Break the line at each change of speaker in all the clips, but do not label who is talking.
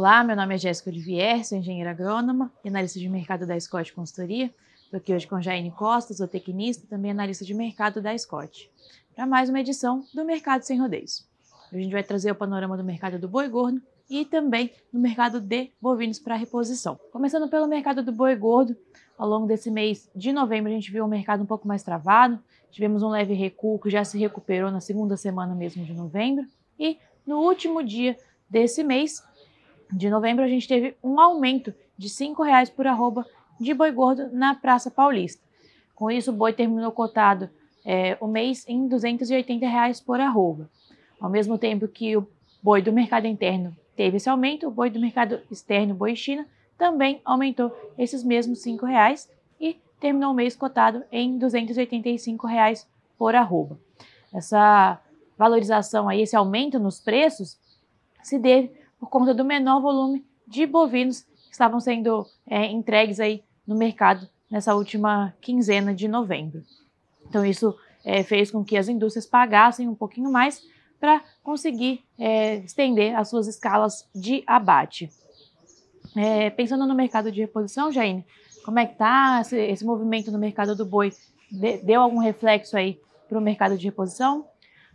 Olá, meu nome é Jéssica Olivier, sou engenheira agrônoma e analista de mercado da Scott Consultoria. Estou aqui hoje com Jaine Costa, sou tecnista e também analista de mercado da Scott, para mais uma edição do Mercado Sem Rodeios. Hoje a gente vai trazer o panorama do mercado do boi gordo e também do mercado de bovinos para reposição. Começando pelo mercado do boi gordo, ao longo desse mês de novembro a gente viu o mercado um pouco mais travado, tivemos um leve recuo que já se recuperou na segunda semana mesmo de novembro e no último dia desse mês de novembro, a gente teve um aumento de R$ reais por arroba de boi gordo na Praça Paulista. Com isso, o boi terminou cotado é, o mês em 280 reais por arroba. Ao mesmo tempo que o boi do mercado interno teve esse aumento, o boi do mercado externo, boi China, também aumentou esses mesmos R$ reais e terminou o mês cotado em 285 reais por arroba. Essa valorização aí, esse aumento nos preços, se deve por conta do menor volume de bovinos que estavam sendo é, entregues aí no mercado nessa última quinzena de novembro. Então isso é, fez com que as indústrias pagassem um pouquinho mais para conseguir é, estender as suas escalas de abate. É, pensando no mercado de reposição, Jaine, como é que está esse, esse, movimento no mercado do boi? De, deu algum reflexo aí para o mercado de reposição?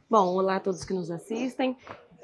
Bom, olá a todos que nos assistem.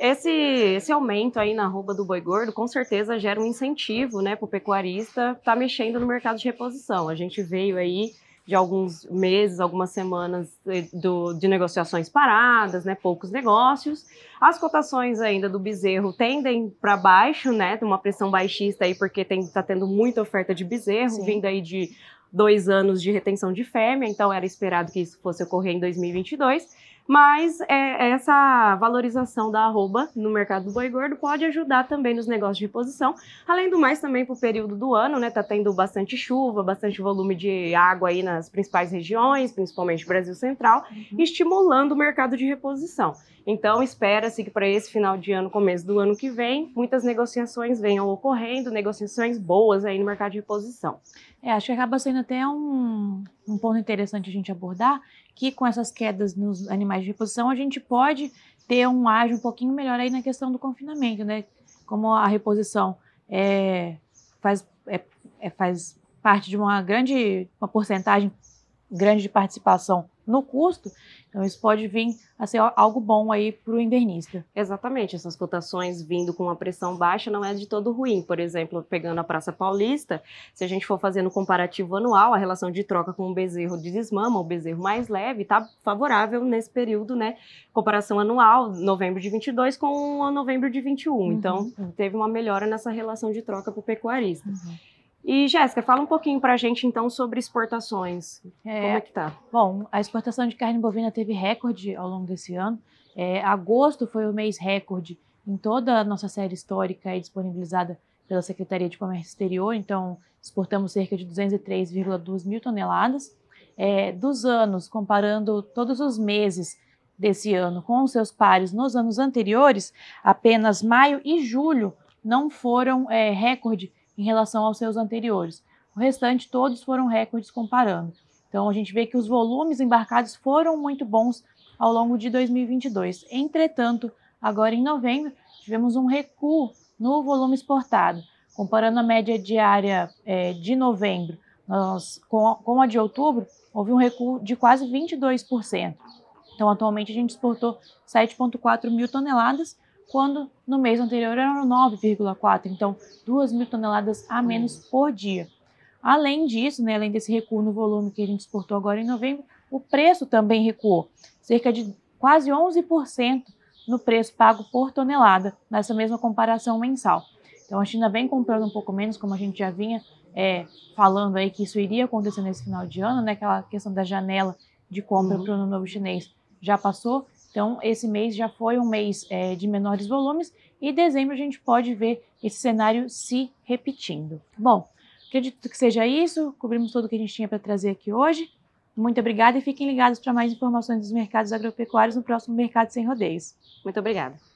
Esse, esse aumento aí na arroba do boi gordo com certeza gera um incentivo né, para o pecuarista estar tá mexendo no mercado de reposição. A gente veio aí de alguns meses, algumas semanas eh, do, de negociações paradas, né, poucos negócios. As cotações ainda do bezerro tendem para baixo, né, uma pressão baixista aí, porque está tendo muita oferta de bezerro, Sim. vindo aí de dois anos de retenção de fêmea, então era esperado que isso fosse ocorrer em 2022. Mas é, essa valorização da arroba no mercado do boi gordo pode ajudar também nos negócios de reposição. Além do mais, também para o período do ano, né? Tá tendo bastante chuva, bastante volume de água aí nas principais regiões, principalmente Brasil Central, uhum. estimulando o mercado de reposição. Então, espera-se que para esse final de ano, começo do ano que vem, muitas negociações venham ocorrendo, negociações boas aí no mercado de reposição.
É, acho que acaba sendo até um, um ponto interessante a gente abordar, que com essas quedas nos animais de reposição, a gente pode ter um ágio um pouquinho melhor aí na questão do confinamento, né? Como a reposição é, faz, é, é, faz parte de uma grande, uma porcentagem grande de participação no custo, então isso pode vir a ser algo bom aí para o invernista.
Exatamente, essas cotações vindo com uma pressão baixa não é de todo ruim. Por exemplo, pegando a Praça Paulista, se a gente for fazendo um comparativo anual, a relação de troca com o bezerro de desmama, o bezerro mais leve, está favorável nesse período, né? Comparação anual, novembro de 22 com novembro de 21. Uhum. Então, teve uma melhora nessa relação de troca para o pecuarista. Uhum. E Jéssica, fala um pouquinho para a gente então sobre exportações. É, Como é que tá?
Bom, a exportação de carne bovina teve recorde ao longo desse ano. É, agosto foi o mês recorde em toda a nossa série histórica disponibilizada pela Secretaria de Comércio Exterior. Então, exportamos cerca de 203,2 mil toneladas. É, dos anos, comparando todos os meses desse ano com os seus pares nos anos anteriores, apenas maio e julho não foram é, recorde em relação aos seus anteriores. O restante, todos foram recordes comparando. Então, a gente vê que os volumes embarcados foram muito bons ao longo de 2022. Entretanto, agora em novembro, tivemos um recuo no volume exportado. Comparando a média diária é, de novembro nós, com, com a de outubro, houve um recuo de quase 22%. Então, atualmente, a gente exportou 7,4 mil toneladas, quando no mês anterior eram 9,4, então 2 mil toneladas a menos por dia. Além disso, né, além desse recuo no volume que a gente exportou agora em novembro, o preço também recuou, cerca de quase 11% no preço pago por tonelada, nessa mesma comparação mensal. Então a China vem comprando um pouco menos, como a gente já vinha é, falando aí que isso iria acontecer nesse final de ano, né? Aquela questão da janela de compra uhum. para o ano novo chinês já passou. Então, esse mês já foi um mês é, de menores volumes e dezembro a gente pode ver esse cenário se repetindo. Bom, acredito que seja isso. Cobrimos tudo que a gente tinha para trazer aqui hoje. Muito obrigada e fiquem ligados para mais informações dos mercados agropecuários no próximo Mercado Sem Rodeios.
Muito obrigada.